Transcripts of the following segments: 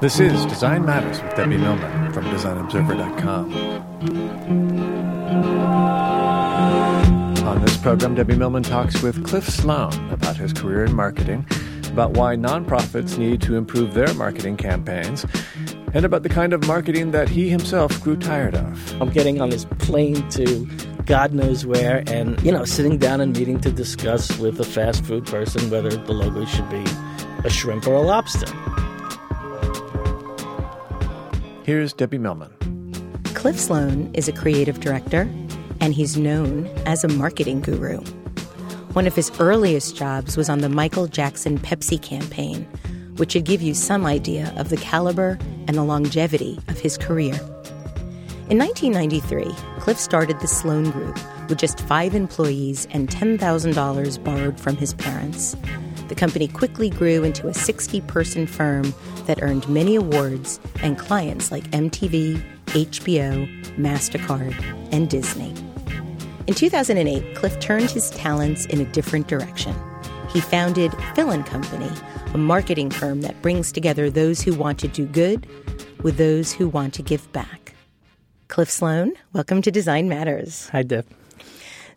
This is Design Matters with Debbie Millman from DesignObserver.com. On this program, Debbie Millman talks with Cliff Sloan about his career in marketing, about why nonprofits need to improve their marketing campaigns, and about the kind of marketing that he himself grew tired of. I'm getting on this plane to God knows where, and you know, sitting down and meeting to discuss with a fast food person whether the logo should be a shrimp or a lobster. Here's Debbie Millman. Cliff Sloan is a creative director, and he's known as a marketing guru. One of his earliest jobs was on the Michael Jackson Pepsi campaign, which should give you some idea of the caliber and the longevity of his career. In 1993, Cliff started the Sloan Group with just five employees and $10,000 borrowed from his parents. The company quickly grew into a 60 person firm that earned many awards and clients like MTV, HBO, MasterCard, and Disney. In 2008, Cliff turned his talents in a different direction. He founded Phil and Company, a marketing firm that brings together those who want to do good with those who want to give back. Cliff Sloan, welcome to Design Matters. Hi, Deb.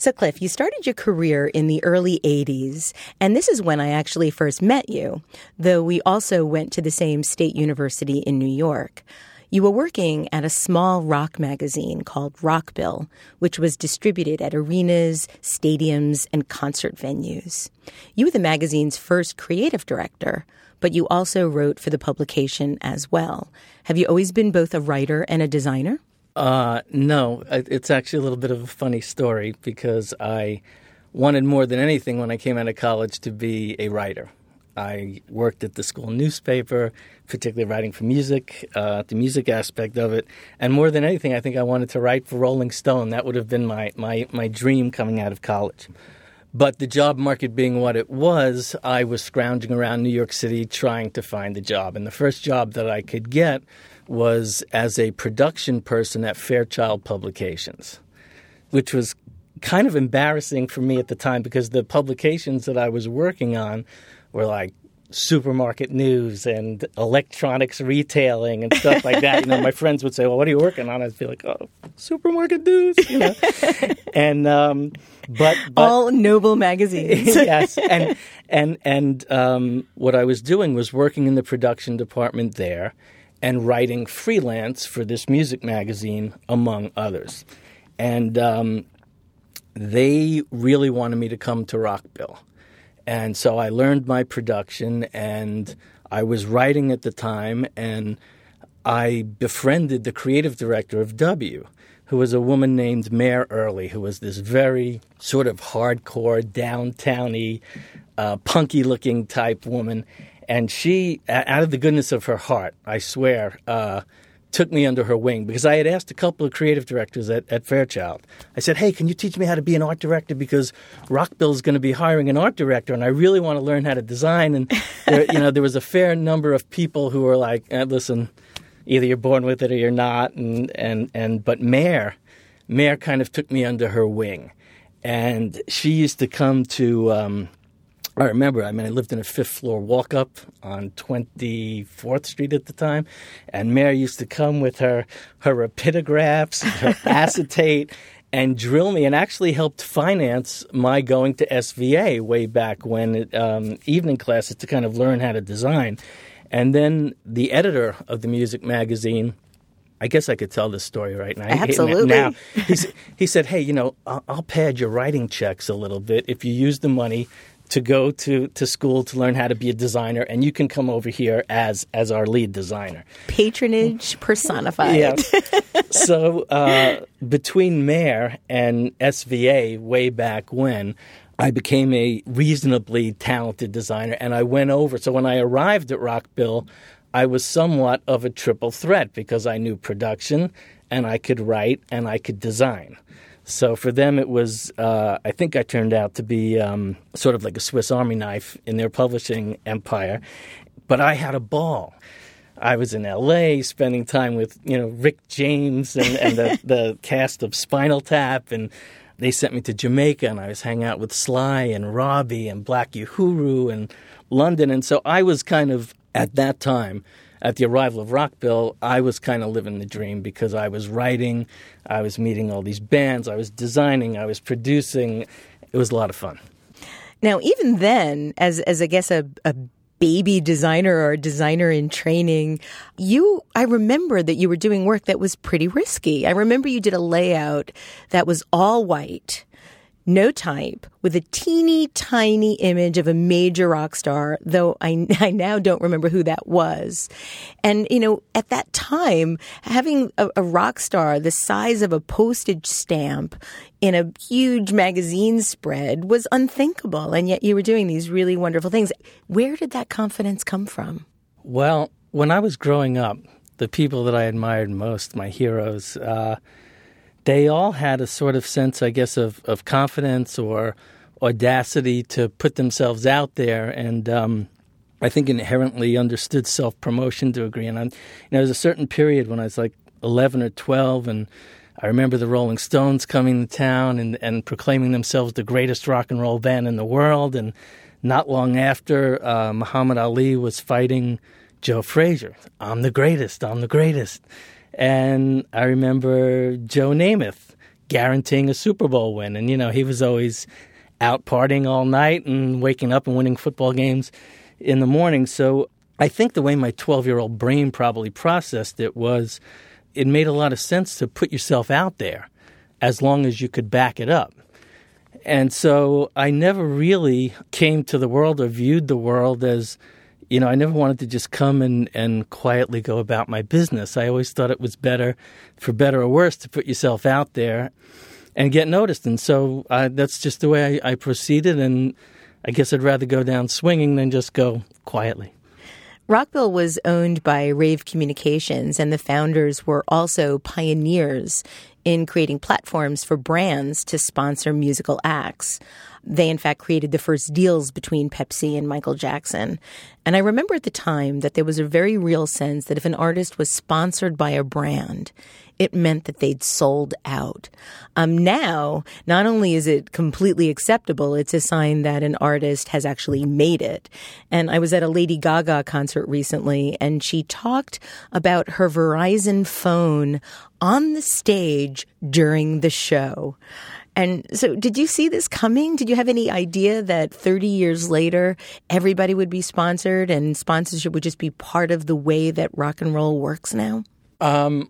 So, Cliff, you started your career in the early 80s, and this is when I actually first met you, though we also went to the same state university in New York. You were working at a small rock magazine called Rockbill, which was distributed at arenas, stadiums, and concert venues. You were the magazine's first creative director, but you also wrote for the publication as well. Have you always been both a writer and a designer? Uh, no, it's actually a little bit of a funny story because I wanted more than anything when I came out of college to be a writer. I worked at the school newspaper, particularly writing for music, uh, the music aspect of it, and more than anything, I think I wanted to write for Rolling Stone. That would have been my my my dream coming out of college. But the job market being what it was, I was scrounging around New York City trying to find a job, and the first job that I could get was as a production person at Fairchild Publications, which was kind of embarrassing for me at the time because the publications that I was working on were like supermarket news and electronics retailing and stuff like that. You know, my friends would say, "Well, what are you working on?" I'd be like, "Oh, supermarket news," you know. and um, but, but all noble magazines. yes, and and and um, what I was doing was working in the production department there and writing freelance for this music magazine, among others. And um, they really wanted me to come to Rockbill. And so I learned my production, and I was writing at the time, and I befriended the creative director of W, who was a woman named Mare Early, who was this very sort of hardcore, downtowny, uh, punky looking type woman and she, out of the goodness of her heart, I swear, uh, took me under her wing because I had asked a couple of creative directors at, at Fairchild. I said, "Hey, can you teach me how to be an art director? Because Rockbill is going to be hiring an art director, and I really want to learn how to design." And there, you know, there was a fair number of people who were like, eh, "Listen, either you're born with it or you're not." And and and but Mare, Mare kind of took me under her wing, and she used to come to. Um, I remember, I mean, I lived in a fifth floor walk up on 24th Street at the time, and Mary used to come with her, her rapidographs, her acetate, and drill me, and actually helped finance my going to SVA way back when, it, um, evening classes to kind of learn how to design. And then the editor of the music magazine, I guess I could tell this story right now. Absolutely. Now, he, said, hey, you know, I'll, I'll pad your writing checks a little bit if you use the money to go to, to school to learn how to be a designer, and you can come over here as as our lead designer. Patronage personified. Yeah. so uh, between Mare and SVA, way back when, I became a reasonably talented designer, and I went over. So when I arrived at Rockbill, I was somewhat of a triple threat because I knew production, and I could write, and I could design. So for them, it was, uh, I think I turned out to be um, sort of like a Swiss Army knife in their publishing empire. But I had a ball. I was in LA spending time with, you know, Rick James and, and the, the cast of Spinal Tap. And they sent me to Jamaica and I was hanging out with Sly and Robbie and Black Uhuru and London. And so I was kind of, at that time, at the arrival of Rockbill, I was kind of living the dream because I was writing, I was meeting all these bands, I was designing, I was producing. It was a lot of fun. Now, even then, as as I guess a, a baby designer or a designer in training, you I remember that you were doing work that was pretty risky. I remember you did a layout that was all white no type, with a teeny tiny image of a major rock star, though I, I now don't remember who that was. And, you know, at that time, having a, a rock star the size of a postage stamp in a huge magazine spread was unthinkable. And yet you were doing these really wonderful things. Where did that confidence come from? Well, when I was growing up, the people that I admired most, my heroes, uh, they all had a sort of sense, I guess, of, of confidence or audacity to put themselves out there, and um, I think inherently understood self promotion to a degree. And I'm, you know, there was a certain period when I was like 11 or 12, and I remember the Rolling Stones coming to town and, and proclaiming themselves the greatest rock and roll band in the world. And not long after, uh, Muhammad Ali was fighting Joe Frazier. I'm the greatest. I'm the greatest. And I remember Joe Namath guaranteeing a Super Bowl win. And, you know, he was always out partying all night and waking up and winning football games in the morning. So I think the way my 12 year old brain probably processed it was it made a lot of sense to put yourself out there as long as you could back it up. And so I never really came to the world or viewed the world as you know, I never wanted to just come and, and quietly go about my business. I always thought it was better, for better or worse, to put yourself out there and get noticed. And so that's just the way I, I proceeded. And I guess I'd rather go down swinging than just go quietly. Rockbill was owned by Rave Communications, and the founders were also pioneers in creating platforms for brands to sponsor musical acts. They, in fact, created the first deals between Pepsi and Michael Jackson. And I remember at the time that there was a very real sense that if an artist was sponsored by a brand, it meant that they'd sold out. Um, now, not only is it completely acceptable, it's a sign that an artist has actually made it. And I was at a Lady Gaga concert recently, and she talked about her Verizon phone on the stage during the show. And so, did you see this coming? Did you have any idea that 30 years later, everybody would be sponsored and sponsorship would just be part of the way that rock and roll works now? Um,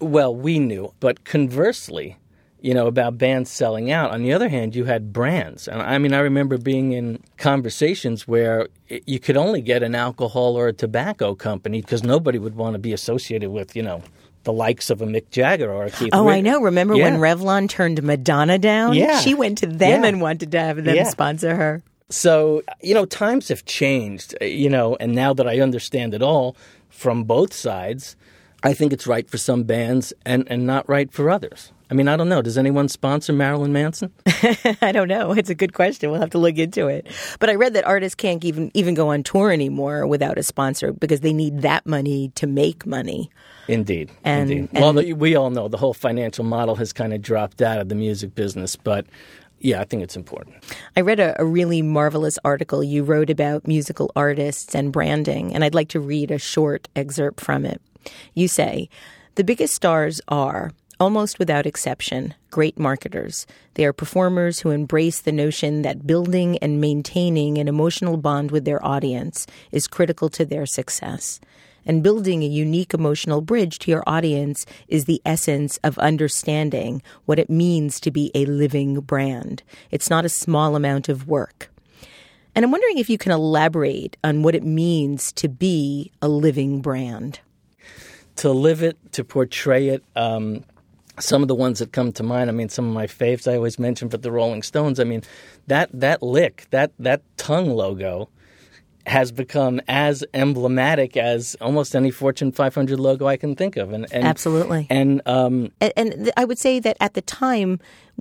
well, we knew. But conversely, you know, about bands selling out. On the other hand, you had brands. And I mean, I remember being in conversations where you could only get an alcohol or a tobacco company because nobody would want to be associated with, you know, the likes of a Mick Jagger or a Keith. Oh, Richards. I know. Remember yeah. when Revlon turned Madonna down? Yeah. She went to them Yeah. and wanted to have them Yeah. sponsor her. So, you know, times have changed, uh, you know, and now that I understand it all from both sides, I think it's right for some bands and, and not right for others. I mean, I don't know. Does anyone sponsor Marilyn Manson? I don't know. It's a good question. We'll have to look into it. But I read that artists can't even even go on tour anymore without a sponsor because they need that money to make money. Indeed. And- indeed. and- well, the, we all know the whole financial model has kind of dropped out of the music business, but yeah, I think it's important. I read a, a, really marvelous article you wrote about musical artists and branding, and I'd like to read a short excerpt from it. You say, The biggest stars are, almost without exception, great marketers. They are performers who embrace the notion that building and maintaining an emotional bond with their audience is critical to their success and building a unique emotional bridge to your audience is the essence of understanding what it means to be a living brand. It's not a small amount of work. And I'm wondering if you can elaborate on what it means to be a living brand. To live it, to portray it, um, some of the ones that come to mind, I mean, some of my faves I always mention, but the Rolling Stones, I mean, that that lick, that that tongue logo, has become as emblematic as almost any Fortune 500 logo I can think of. And, and absolutely. And, um, and, and I would say that at the time,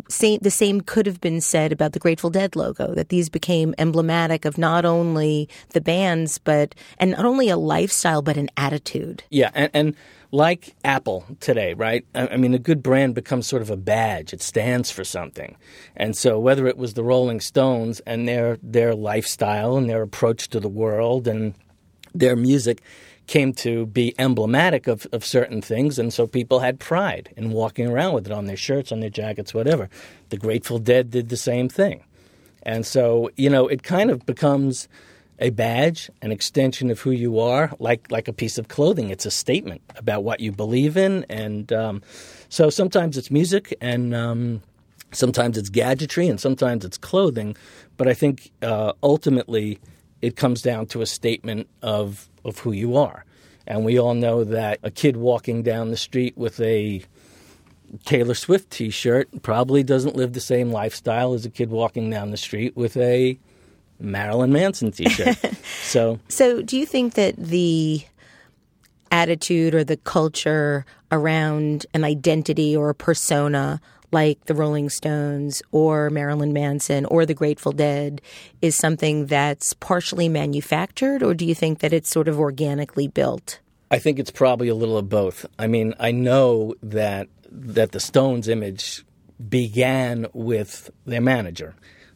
the same could have been said about the Grateful Dead logo. That these became emblematic of not only the bands, but and not only a lifestyle, but an attitude. Yeah, and, and like Apple today, right? I mean, a good brand becomes sort of a badge. It stands for something. And so whether it was the Rolling Stones and their their lifestyle and their approach to the world and their music came to be emblematic of, of certain things, and so people had pride in walking around with it on their shirts, on their jackets, whatever. The Grateful Dead did the same thing. And so, you know, it kind of becomes – a badge, an extension of who you are, like like a piece of clothing. It's a statement about what you believe in, and um, so sometimes it's music, and um, sometimes it's gadgetry, and sometimes it's clothing. But I think uh, ultimately it comes down to a statement of of who you are, and we all know that a kid walking down the street with a Taylor Swift T-shirt probably doesn't live the same lifestyle as a kid walking down the street with a Marilyn Manson t-shirt. so So do you think that the attitude or the culture around an identity or a persona like the Rolling Stones or Marilyn Manson or the Grateful Dead is something that's partially manufactured or do you think that it's sort of organically built? I think it's probably a little of both. I mean, I know that that the Stones image began with their manager.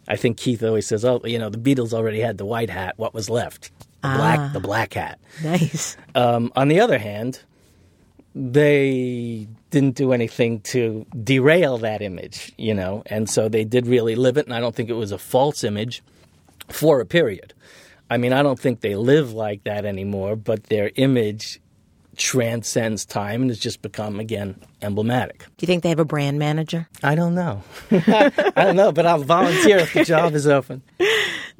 I think Keith always says, "Oh, you know, the Beatles already had the white hat. What was left? The ah, black, the black hat." Nice. Um, on the other hand, they didn't do anything to derail that image, you know, and so they did really live it. And I don't think it was a false image for a period. I mean, I don't think they live like that anymore, but their image transcends time and has just become again emblematic. Do you think they have a brand manager? I don't know. I don't know, but I'll volunteer if the job is open.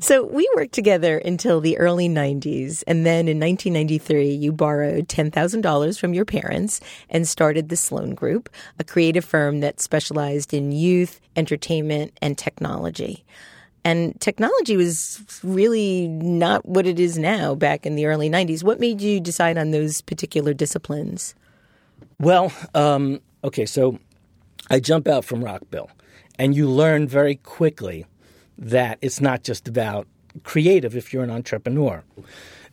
So we worked together until the early 90s. And then in 1993, you borrowed $10,000 from your parents and started the Sloan Group, a creative firm that specialized in youth, entertainment, and technology. And technology was really not what it is now back in the early 90s. What made you decide on those particular disciplines? Well, um, okay, so I jump out from Rockbill, and you learn very quickly that it's not just about creative if you're an entrepreneur.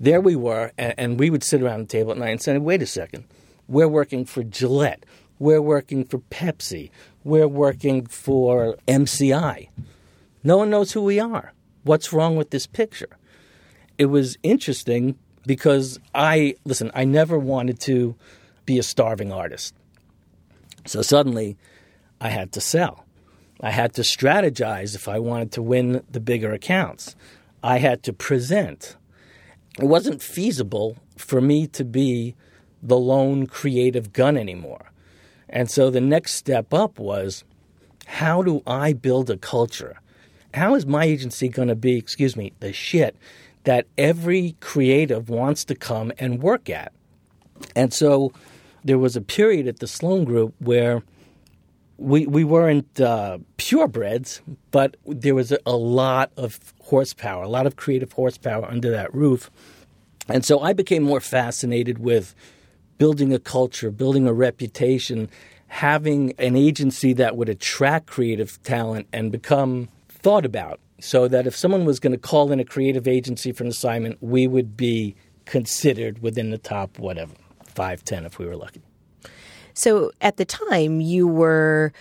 There we were, and, and we would sit around the table at night and say, wait a second, we're working for Gillette, we're working for Pepsi, we're working for MCI no one knows who we are. What's wrong with this picture? It was interesting because I, listen, I never wanted to be a starving artist. So suddenly I had to sell. I had to strategize if I wanted to win the bigger accounts. I had to present. It wasn't feasible for me to be the lone creative gun anymore. And so the next step up was how do I build a culture how is my agency going to be, excuse me, the shit that every creative wants to come and work at? And so there was a period at the Sloan Group where we we weren't uh, purebreds, but there was a, a lot of horsepower, a lot of creative horsepower under that roof. And so I became more fascinated with building a culture, building a reputation, having an agency that would attract creative talent and become thought about so that if someone was going to call in a creative agency for an assignment, we would be considered within the top, whatever, five, ten if we were lucky. So at the time, you were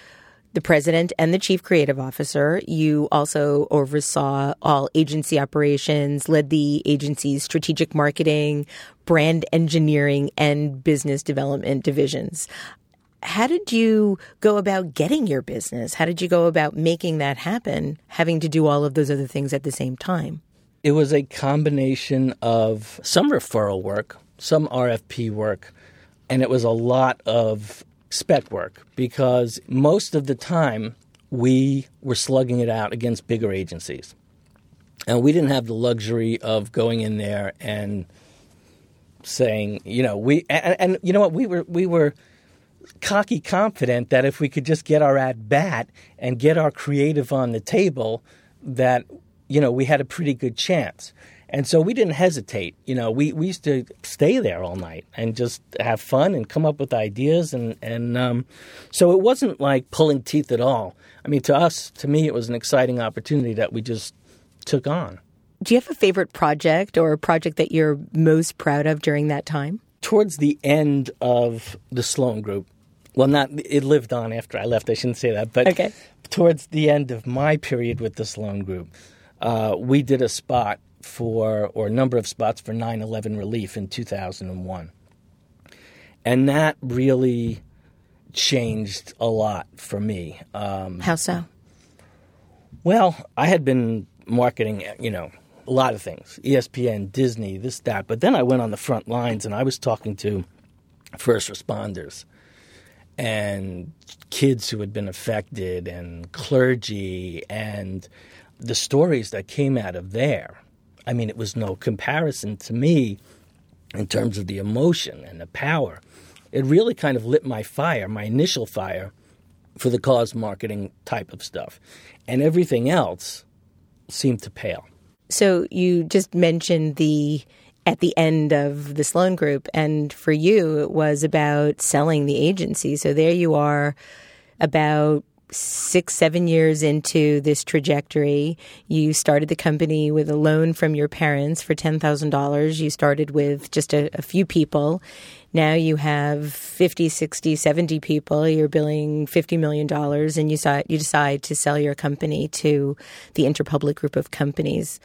the president and the chief creative officer. You also oversaw all agency operations, led the agency's strategic marketing, brand engineering, and business development divisions. How did you go about getting your business? How did you go about making that happen, having to do all of those other things at the same time? It was a combination of some referral work, some RFP work, and it was a lot of spec work because most of the time we were slugging it out against bigger agencies. And we didn't have the luxury of going in there and saying, you know, we and, and you know what, we were we were cocky confident that if we could just get our at bat and get our creative on the table that you know we had a pretty good chance. And so we didn't hesitate. You know, we, we used to stay there all night and just have fun and come up with ideas. And, and um, so it wasn't like pulling teeth at all. I mean, to us, to me, it was an exciting opportunity that we just took on. Do you have a favorite project or a project that you're most proud of during that time? Towards the end of the Sloan Group, well, not it lived on after I left. I shouldn't say that, but okay. towards the end of my period with the Sloan Group, uh, we did a spot for, or a number of spots for 9 11 relief in 2001. And that really changed a lot for me. Um, How so? Well, I had been marketing, you know, a lot of things ESPN, Disney, this, that. But then I went on the front lines and I was talking to first responders and kids who had been affected and clergy and the stories that came out of there I mean, it was no comparison to me in terms of the emotion and the power. It really kind of lit my fire, my initial fire for the cause marketing type of stuff. And everything else seemed to pale. So you just mentioned the at the end of the Sloan Group, and for you, it was about selling the agency. So there you are, about six, seven years into this trajectory, you started the company with a loan from your parents for $10,000. You started with just a, a, few people. Now you have 50, 60, 70 people. You're billing $50 million and you, saw, you decide to sell your company to the Interpublic group of companies.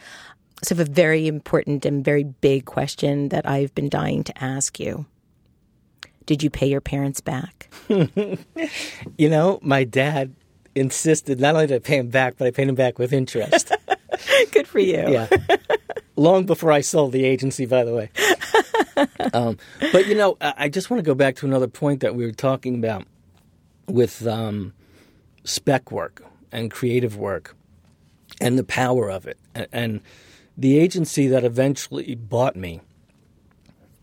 So, have a very important and very big question that I've been dying to ask you. Did you pay your parents back? you know, my dad insisted not only did I pay him back, but I paid him back with interest. Good for you. Yeah. Long before I sold the agency, by the way. um, but, you know, I just want to go back to another point that we were talking about with um, spec work and creative work and the power of it. And, and the agency that eventually bought me,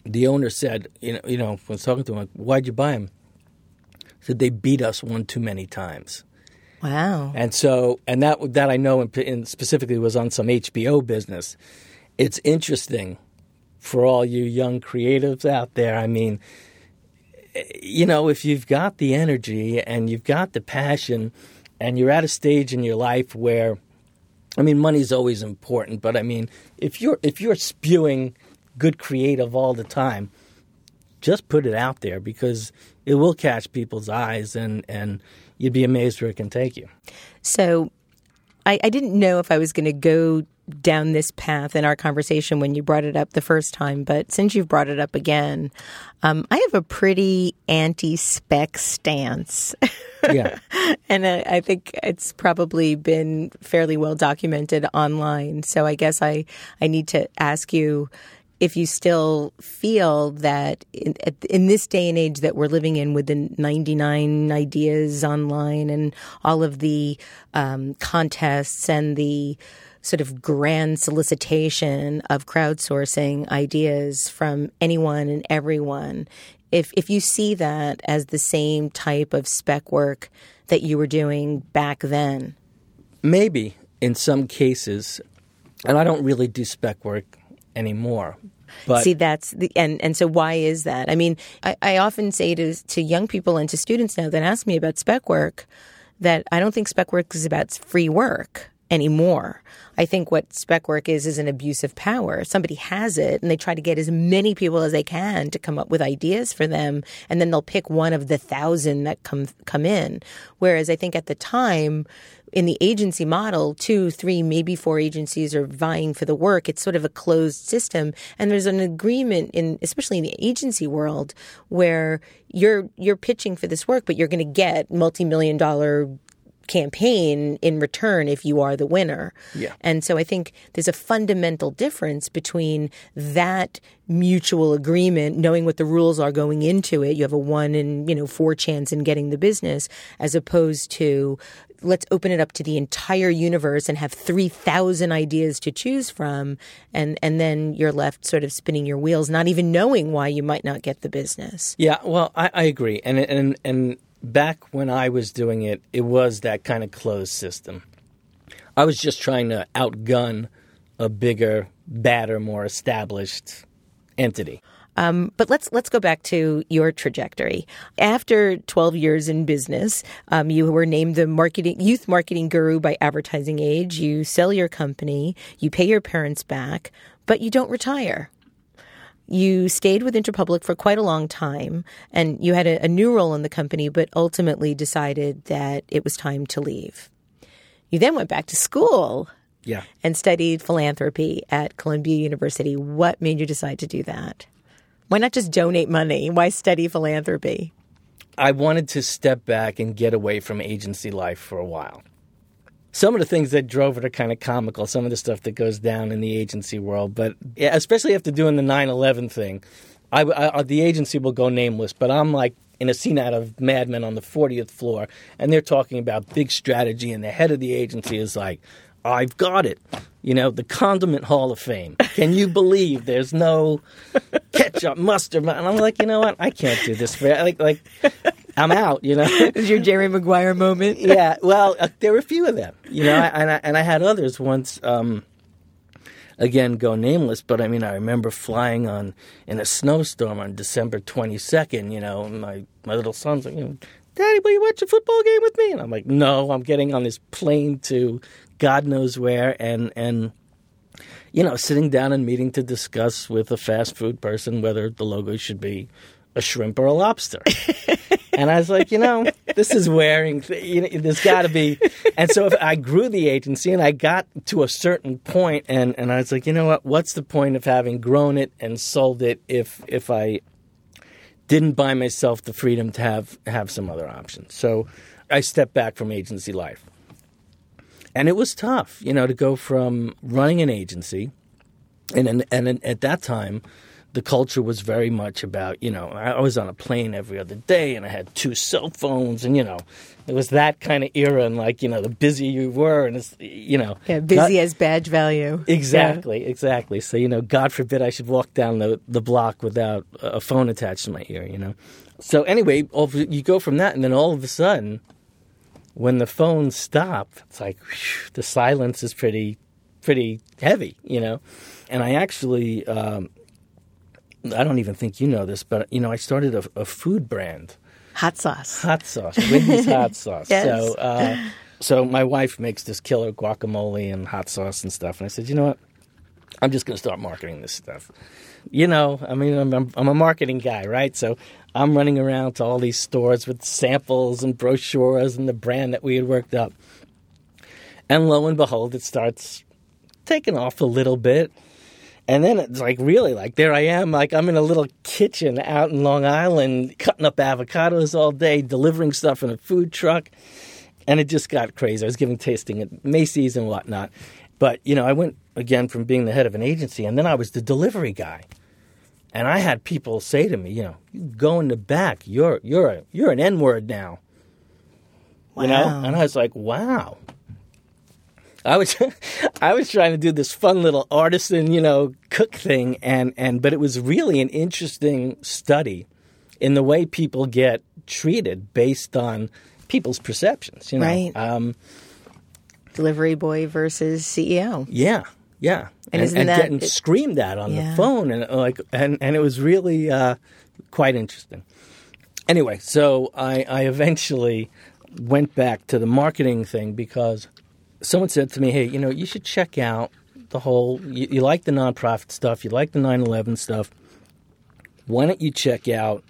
the owner said, you know, you know, when I was talking to him, like, why'd you buy him? Said they beat us one too many times. Wow. And so, and that that I know in, in specifically was on some HBO business. It's interesting for all you young creatives out there. I mean, you know, if you've got the energy and you've got the passion, and you're at a stage in your life where, I mean, money's always important, but I mean, if you're if you're spewing good creative all the time, just put it out there because it will catch people's eyes and and you'd be amazed where it can take you. So I, I didn't know if I was going to go down this path in our conversation when you brought it up the first time, but since you've brought it up again, um, I have a pretty anti spec stance. Yeah. and I, I, think it's probably been fairly well documented online. So I guess I, I need to ask you if you still feel that in, in, this day and age that we're living in with the 99 ideas online and all of the um, contests and the sort of grand solicitation of crowdsourcing ideas from anyone and everyone if if you see that as the same type of spec work that you were doing back then maybe in some cases and I don't really do spec work anymore. But See, that's the and and so why is that? I mean, I, I often say to to young people and to students now that ask me about spec work that I don't think spec work is about free work. Anymore. I think what spec work is is an abuse of power. Somebody has it and they try to get as many people as they can to come up with ideas for them and then they'll pick one of the thousand that come come in. Whereas I think at the time in the agency model, two, three, maybe four agencies are vying for the work. It's sort of a closed system. And there's an agreement in, especially in the agency world, where you're, you're pitching for this work, but you're going to get multi-million dollar campaign in return if you are the winner. Yeah. And so I think there's a fundamental difference between that mutual agreement, knowing what the rules are going into it. You have a one in, you know, four chance in getting the business as opposed to let's open it up to the entire universe and have 3000 ideas to choose from and and then you're left sort of spinning your wheels not even knowing why you might not get the business Yeah, well, I, I agree, and and and back when I was doing it, it was that kind of closed system. I was just trying to outgun a bigger, badder, more established entity. Um, but let's let's go back to your trajectory. After 12 years in business, um, you were named the marketing youth marketing guru by Advertising Age. You sell your company, you pay your parents back, but you don't retire. You stayed with Interpublic for quite a long time, and you had a, a new role in the company, but ultimately decided that it was time to leave. You then went back to school Yeah. and studied philanthropy at Columbia University. What made you decide to do that? Why not just donate money? Why study philanthropy? I wanted to step back and get away from agency life for a while. Some of the things that drove it are kind of comical, some of the stuff that goes down in the agency world, but especially after doing the 9 11 thing, I, I, uh, the agency will go nameless, but I'm like in a scene out of Mad Men on the 40th floor, and they're talking about big strategy, and the head of the agency is like, I've got it. You know, the Condiment Hall of Fame. Can you believe there's no ketchup, mustard? And I'm like, you know what? I can't do this for like like I'm out. You know. Is your Jerry Maguire moment? yeah. Well, uh, there were a few of them. You know, and I, and I had others once. Um, again, go nameless, but I mean, I remember flying on in a snowstorm on December 22nd. You know, my my little son's like, you know, Daddy, will you watch a football game with me? And I'm like, no, I'm getting on this plane to God knows where, and and you know, sitting down and meeting to discuss with a fast food person whether the logo should be a shrimp or a lobster. and I was like, you know, this is wearing. You know, there's got to be. And so if I grew the agency, and I got to a certain point, and and I was like, you know what? What's the point of having grown it and sold it if if I didn't buy myself the freedom to have have some other options? So I stepped back from agency life. And it was tough, you know, to go from running an agency, and and, and at that time, the culture was very much about, you know, I was on a plane every other day, and I had two cell phones, and you know, it was that kind of era, and like, you know, the busier you were, and it's, you know, Yeah, busy as badge value. Exactly, exactly. So you know, God forbid I should walk down the the block without a phone attached to my ear. You know. So anyway, you go from that, and then all of a sudden, when the phones stop, it's like whew, the silence is pretty pretty heavy. You know, and I actually. Um, I don't even think you know this, but you know, I started a, a food brand Hot sauce. hot sauce, Whitney's hot sauce. Yes. So, uh, so my wife makes this killer guacamole and hot sauce and stuff, and I said, you know what? I'm just going to start marketing this stuff. You know, I mean, I'm, I'm, I'm a marketing guy, right? So I'm running around to all these stores with samples and brochures and the brand that we had worked up. And lo and behold, it starts taking off a little bit. And then it's like really like there I am, like I'm in a little kitchen out in Long Island, cutting up avocados all day, delivering stuff in a food truck, and it just got crazy. I was giving tasting at Macy's and whatnot, but you know I went again from being the head of an agency, and then I was the delivery guy, and I had people say to me, you know, you go in the back, you're you're a, you're an N word now, you know, and I was like, wow. I was I was trying to do this fun little artisan, you know, cook thing and and but it was really an interesting study in the way people get treated based on people's perceptions, you know. Right. Um Delivery boy versus CEO. yeah. Yeah. And isn't that- getting it- screamed at on Yeah. the phone and uh, like and and it was really uh quite interesting. Anyway, so I I eventually went back to the marketing thing because someone said to me, "Hey, you know, you should check out the whole. You, you like the nonprofit stuff, you like the 9/11 stuff. Why don't you check out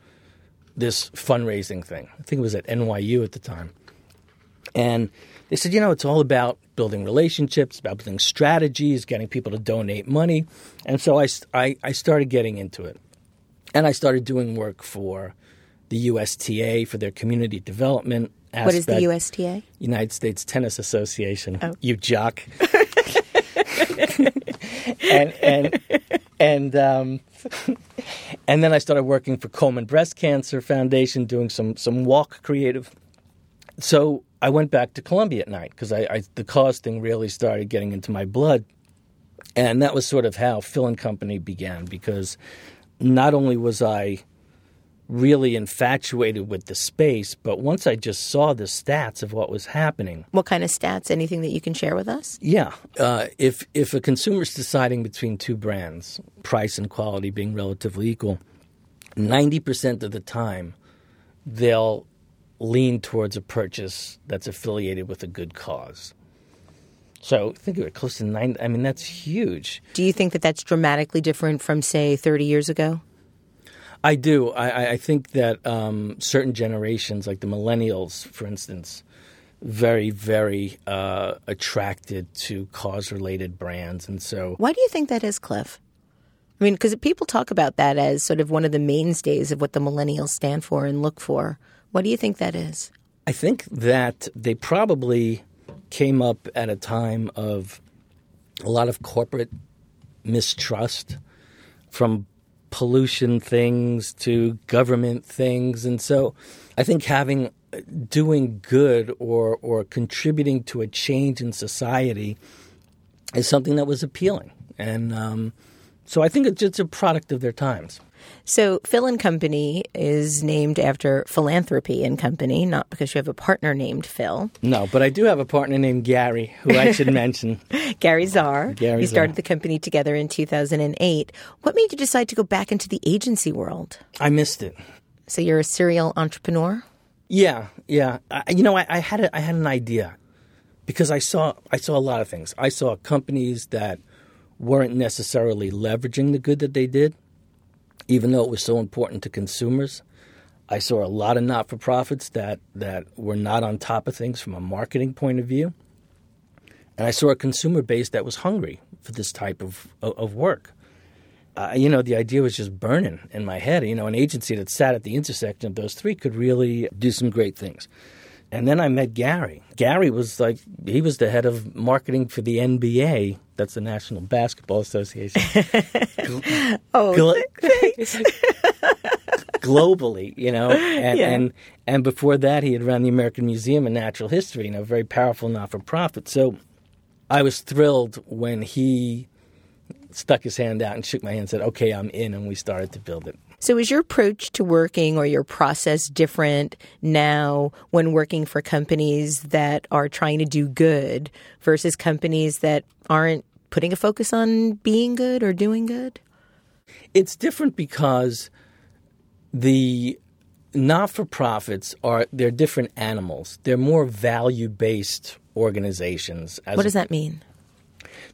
this fundraising thing? I think it was at NYU at the time, and they said, you know, it's all about building relationships, about building strategies, getting people to donate money, and so I, I, I started getting into it, and I started doing work for the USTA for their community development aspect. What is the USTA? United States Tennis Association. Oh. You jock. and and and um, and then I started working for Komen Breast Cancer Foundation, doing some some walk creative. So I went back to Columbia at night because I, I the cause thing really started getting into my blood, and that was sort of how Phil and Company began. Because not only was I really infatuated with the space, but once I just saw the stats of what was happening, What kind of stats? Anything that you can share with us? yeah, uh, if if a consumer's deciding between two brands, price and quality being relatively equal, ninety percent of the time they'll lean towards a purchase that's affiliated with a good cause. So think of it, close to nine. I mean, that's huge. Do you think that that's dramatically different from, say, 30 years ago? I do. I, I- think that um, certain generations, like the millennials, for instance, very, very uh, attracted to cause-related brands, and so Why do you think that is, Cliff? I mean, because people talk about that as sort of one of the mainstays of what the millennials stand for and look for. What do you think that is? I think that they probably came up at a time of a lot of corporate mistrust from pollution things to government things. And so I think having doing good or or contributing to a change in society is something that was appealing. And um, so I think it's just a product of their times. So, Phil and Company is named after philanthropy and company, not because you have a partner named Phil. No, but I do have a partner named Gary, who I should mention. Gary Zarr. Gary you started the company together in 2008. What made you decide to go back into the agency world? I missed it. So, you're a serial entrepreneur? Yeah, yeah. I, you know, I, I had a, I had an idea because I saw I saw a lot of things. I saw companies that weren't necessarily leveraging the good that they did, even though it was so important to consumers. I saw a lot of not for profits that that were not on top of things from a marketing point of view, and I saw a consumer base that was hungry for this type of of, work. Uh, you know, the idea was just burning in my head. You know, an agency that sat at the intersection of those three could really do some great things. And then I met Gary. Gary was like, he was the head of marketing for the NBA. That's the National Basketball Association. Oh, Glo- globally, you know, and, Yeah. and and before that, he had run the American Museum of Natural History, you know, very powerful not for profit. So I was thrilled when he stuck his hand out and shook my hand and said, "Okay, I'm in," and we started to build it. So, is your approach to working or your process different now when working for companies that are trying to do good versus companies that aren't putting a focus on being good or doing good? It's different because the not-for-profits are they're different animals. They're more value-based organizations. As What does that mean?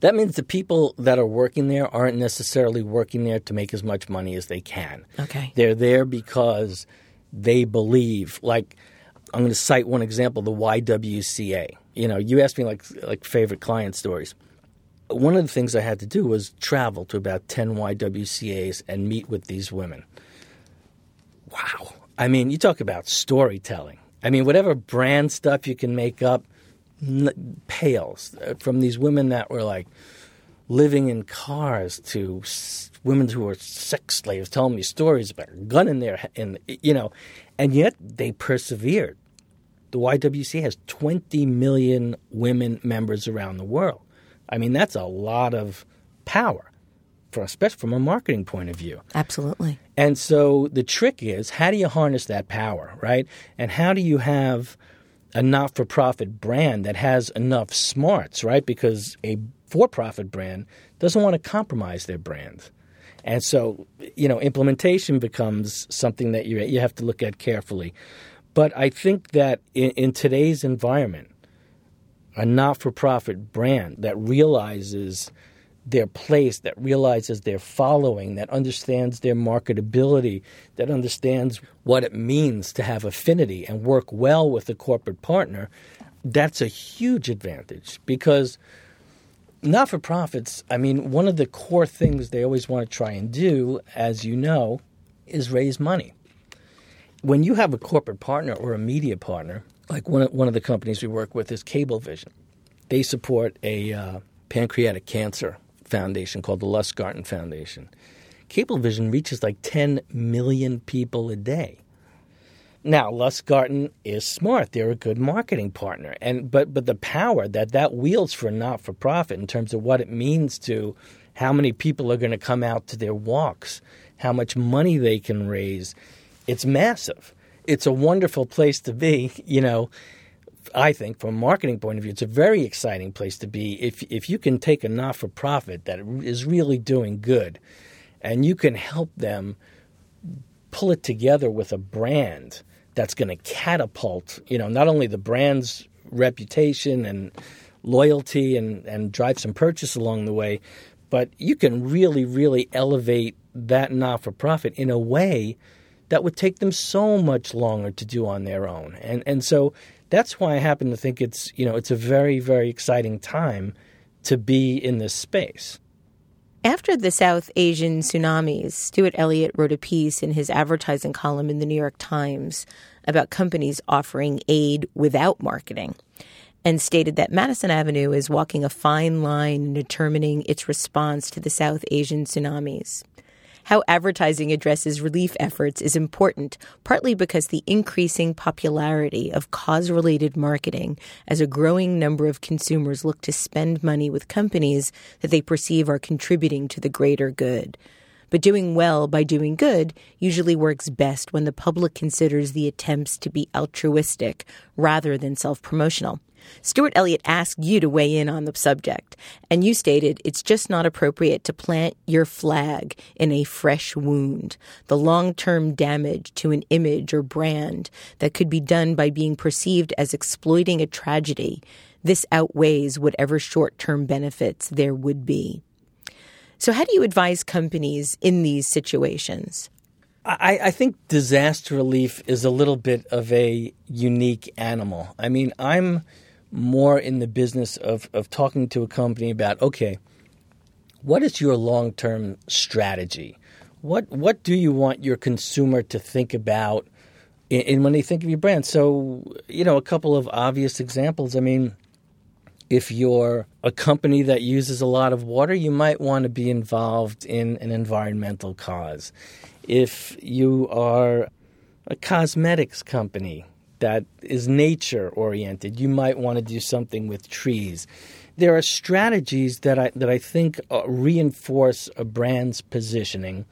That means the people that are working there aren't necessarily working there to make as much money as they can. Okay. They're there because they believe. Like, I'm going to cite one example: the YWCA. You know, you asked me like like favorite client stories. One of the things I had to do was travel to about ten YWCA's and meet with these women. Wow. I mean, you talk about storytelling. I mean, whatever brand stuff you can make up n- pales uh, from these women that were like living in cars to s- women who were sex slaves telling me stories about a gun in their in you know and yet they persevered the YWCA has 20 million women members around the world i mean that's a lot of power for especially from a marketing point of view Absolutely. and so the trick is how do you harness that power, right? And how do you have a not for profit brand that has enough smarts, right? Because a for profit brand doesn't want to compromise their brand. And so, you know, implementation becomes something that you, you have to look at carefully. But I think that in, in today's environment, a not for profit brand that realizes their place, that realizes their following, that understands their marketability, that understands what it means to have affinity and work well with a corporate partner, that's a huge advantage because not for profits, I mean, one of the core things they always want to try and do, as you know, is raise money. When you have a corporate partner or a media partner, like one of, one of the companies we work with is Cablevision, they support a uh, pancreatic cancer foundation called the Lustgarten Foundation. Cablevision reaches like 10 million people a day. Now, Lustgarten is smart. They're a good marketing partner. And but but the power that that wields for not for profit in terms of what it means to how many people are going to come out to their walks, how much money they can raise, it's massive. It's a wonderful place to be, you know. I think from a marketing point of view, it's a very exciting place to be if if you can take a not for profit that is really doing good and you can help them pull it together with a brand that's going to catapult, you know, not only the brand's reputation and loyalty and, and drive some purchase along the way, but you can really, really elevate that not for profit in a way that would take them so much longer to do on their own. And and so that's why I happen to think it's you know it's a very very exciting time to be in this space. After the South Asian tsunamis, Stuart Elliott wrote a piece in his advertising column in the New York Times about companies offering aid without marketing and stated that Madison Avenue is walking a fine line in determining its response to the South Asian tsunamis how advertising addresses relief efforts is important, partly because the increasing popularity of cause related marketing as a growing number of consumers look to spend money with companies that they perceive are contributing to the greater good. But doing well by doing good usually works best when the public considers the attempts to be altruistic rather than self promotional. Stuart Elliott asked you to weigh in on the subject, and you stated it's just not appropriate to plant your flag in a fresh wound. The long term damage to an image or brand that could be done by being perceived as exploiting a tragedy, this outweighs whatever short term benefits there would be. So, how do you advise companies in these situations? I, I, think disaster relief is a little bit of a unique animal. I mean, I'm more in the business of, of talking to a company about okay, what is your long term strategy? What what do you want your consumer to think about in, in, when they think of your brand? So you know, a couple of obvious examples. I mean, if you're a company that uses a lot of water, you might want to be involved in an environmental cause. If you are a cosmetics company, that is nature oriented. You might want to do something with trees. There are strategies that I that I think uh, reinforce a brand's positioning,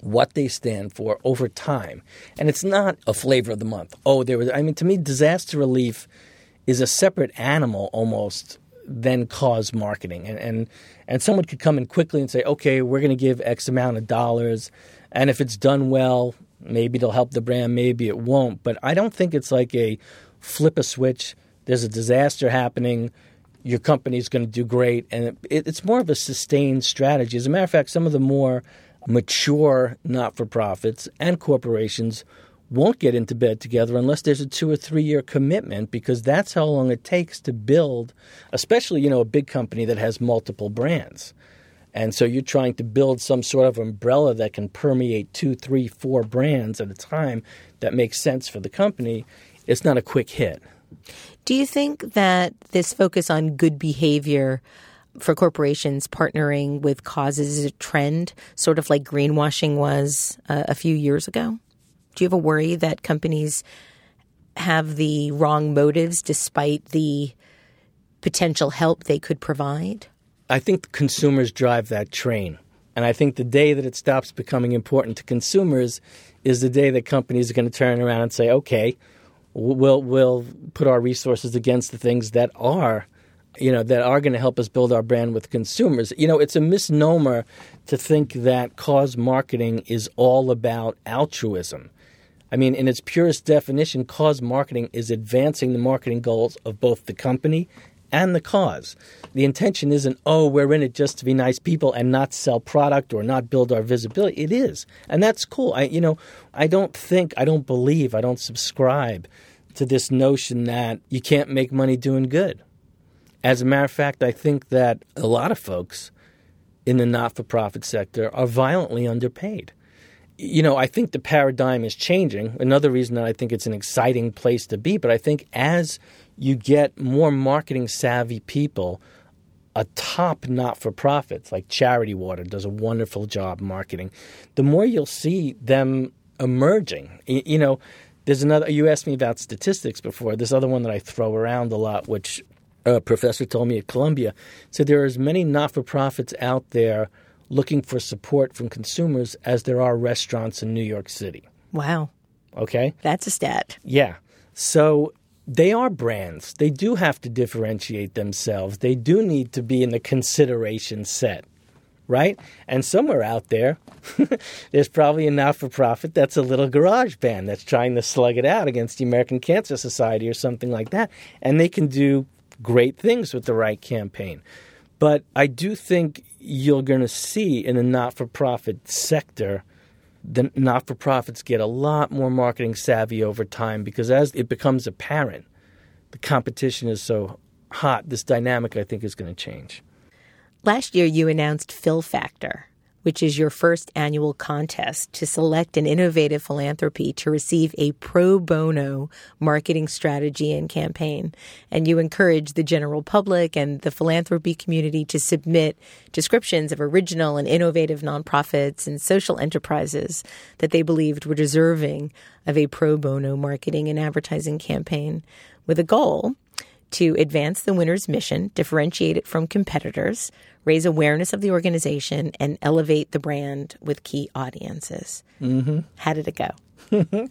what they stand for over time, and it's not a flavor of the month. Oh, there was. I mean, to me, disaster relief is a separate animal almost than cause marketing, and and and someone could come in quickly and say, okay, we're going to give X amount of dollars, and if it's done well, Maybe it'll help the brand, maybe it won't. But I don't think it's like a flip a switch. There's a disaster happening. Your company's going to do great. And it, it's more of a sustained strategy. As a matter of fact, some of the more mature not for profits and corporations won't get into bed together unless there's a two or three year commitment because that's how long it takes to build, especially, you know, a big company that has multiple brands. And so you're trying to build some sort of umbrella that can permeate two, three, four brands at a time that makes sense for the company. It's not a quick hit. Do you think that this focus on good behavior for corporations partnering with causes is a trend, sort of like greenwashing was uh, a few years ago? Do you have a worry that companies have the wrong motives despite the potential help they could provide? I think consumers drive that train. And I think the day that it stops becoming important to consumers is the day that companies are going to turn around and say, okay, we'll, we'll put our resources against the things that are you know that are going to help us build our brand with consumers you know it's a misnomer to think that cause marketing is all about altruism I mean, in its purest definition, cause marketing is advancing the marketing goals of both the company and the cause. The intention isn't, oh, we're in it just to be nice people and not sell product or not build our visibility. It is. And that's cool. I you know, I don't think, I don't believe, I don't subscribe to this notion that you can't make money doing good. As a matter of fact, I think that a lot of folks in the not-for-profit sector are violently underpaid you know, I think the paradigm is changing. Another reason that I think it's an exciting place to be, but I think as you get more marketing savvy people a top not for profits like Charity Water does a wonderful job marketing, the more you'll see them emerging. You know, there's another, you asked me about statistics before. This other one that I throw around a lot, which a professor told me at Columbia. So there are as many not for profits out there looking for support from consumers as there are restaurants in New York City. Wow. Okay. That's a stat. Yeah. So they are brands. They do have to differentiate themselves. They do need to be in the consideration set, right? And somewhere out there, there's probably a not for profit that's a little garage band that's trying to slug it out against the American Cancer Society or something like that. And they can do great things with the right campaign. But I do think you're going to see in the not for profit sector the not for profits get a lot more marketing savvy over time because as it becomes apparent, the competition is so hot, this dynamic I think is going to change. Last year, you announced Phil Factor, which is your first annual contest to select an innovative philanthropy to receive a pro bono marketing strategy and campaign. And you encourage the general public and the philanthropy community to submit descriptions of original and innovative nonprofits and social enterprises that they believed were deserving of a pro bono marketing and advertising campaign with a goal to advance the winner's mission, differentiate it from competitors, raise awareness of the organization, and elevate the brand with key audiences. Mm-hmm. How did it go?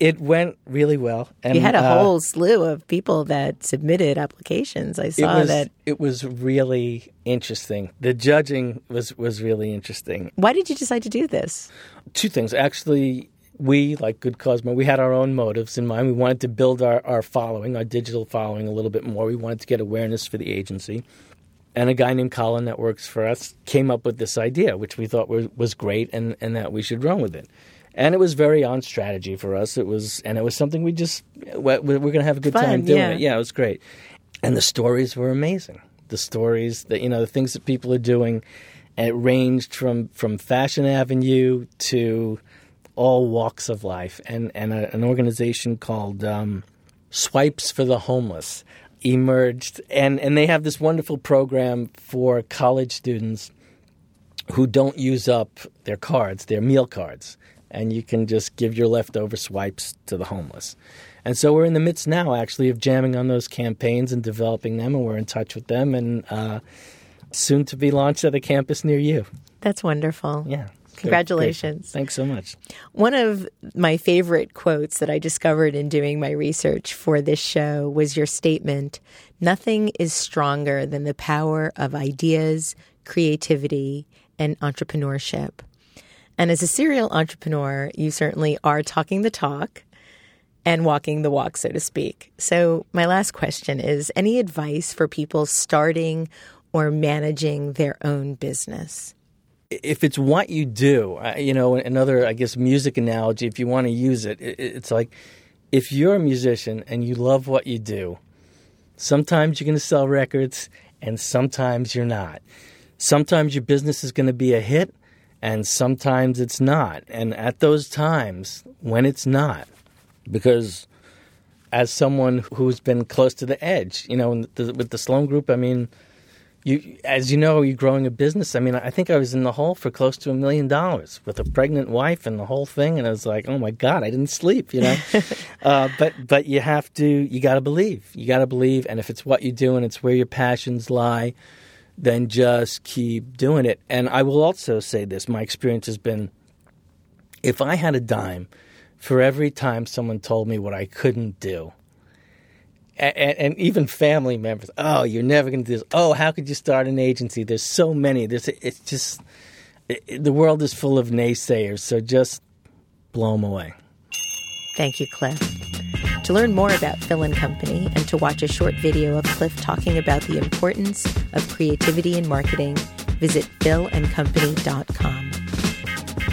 it went really well. And, you had a uh, whole slew of people that submitted applications. I saw it was, that. It was really interesting. The judging was, was really interesting. Why did you decide to do this? Two things. Actually, we, like Good Cosmo, we had our own motives in mind. We wanted to build our, our following, our digital following, a little bit more. We wanted to get awareness for the agency. And a guy named Colin that works for us came up with this idea, which we thought was, was great and, and that we should run with it. And it was very on strategy for us. It was, and it was something we just, we're, we're going to have a good Fun, time doing yeah. it. Yeah, it was great. And the stories were amazing. The stories that, you know, the things that people are doing. And it ranged from, from Fashion Avenue to all walks of life, and and a, an organization called um, Swipes for the Homeless emerged, and and they have this wonderful program for college students who don't use up their cards, their meal cards, and you can just give your leftover swipes to the homeless. And so we're in the midst now, actually, of jamming on those campaigns and developing them, and we're in touch with them, and uh, soon to be launched at a campus near you. That's wonderful. Yeah. Congratulations. Thanks so much. One of my favorite quotes that I discovered in doing my research for this show was your statement Nothing is stronger than the power of ideas, creativity, and entrepreneurship. And as a serial entrepreneur, you certainly are talking the talk and walking the walk, so to speak. So, my last question is any advice for people starting or managing their own business? If it's what you do, you know, another, I guess, music analogy, if you want to use it, it's like if you're a musician and you love what you do, sometimes you're going to sell records and sometimes you're not. Sometimes your business is going to be a hit and sometimes it's not. And at those times when it's not, because as someone who's been close to the edge, you know, with the Sloan Group, I mean, you, as you know, you're growing a business. I mean, I think I was in the hole for close to a million dollars with a pregnant wife and the whole thing, and I was like, oh my god, I didn't sleep, you know. uh, but but you have to, you got to believe, you got to believe, and if it's what you do and it's where your passions lie, then just keep doing it. And I will also say this: my experience has been, if I had a dime for every time someone told me what I couldn't do and, and, even family members. Oh, you're never going to do this. Oh, how could you start an agency? There's so many. There's it's just it, the world is full of naysayers. So just blow them away. Thank you, Cliff. To learn more about Phil and Company and to watch a short video of Cliff talking about the importance of creativity in marketing, visit philandcompany.com.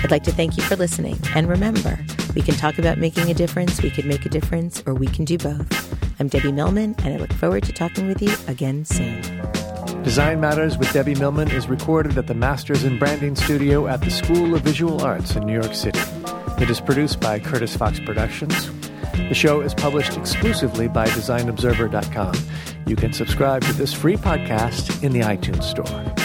I'd like to thank you for listening. And remember, we can talk about making a difference, we could make a difference, or we can do both. I'm Debbie Millman, and I look forward to talking with you again soon. Design Matters with Debbie Millman is recorded at the Masters in Branding Studio at the School of Visual Arts in New York City. It is produced by Curtis Fox Productions. The show is published exclusively by DesignObserver.com. You can subscribe to this free podcast in the iTunes Store.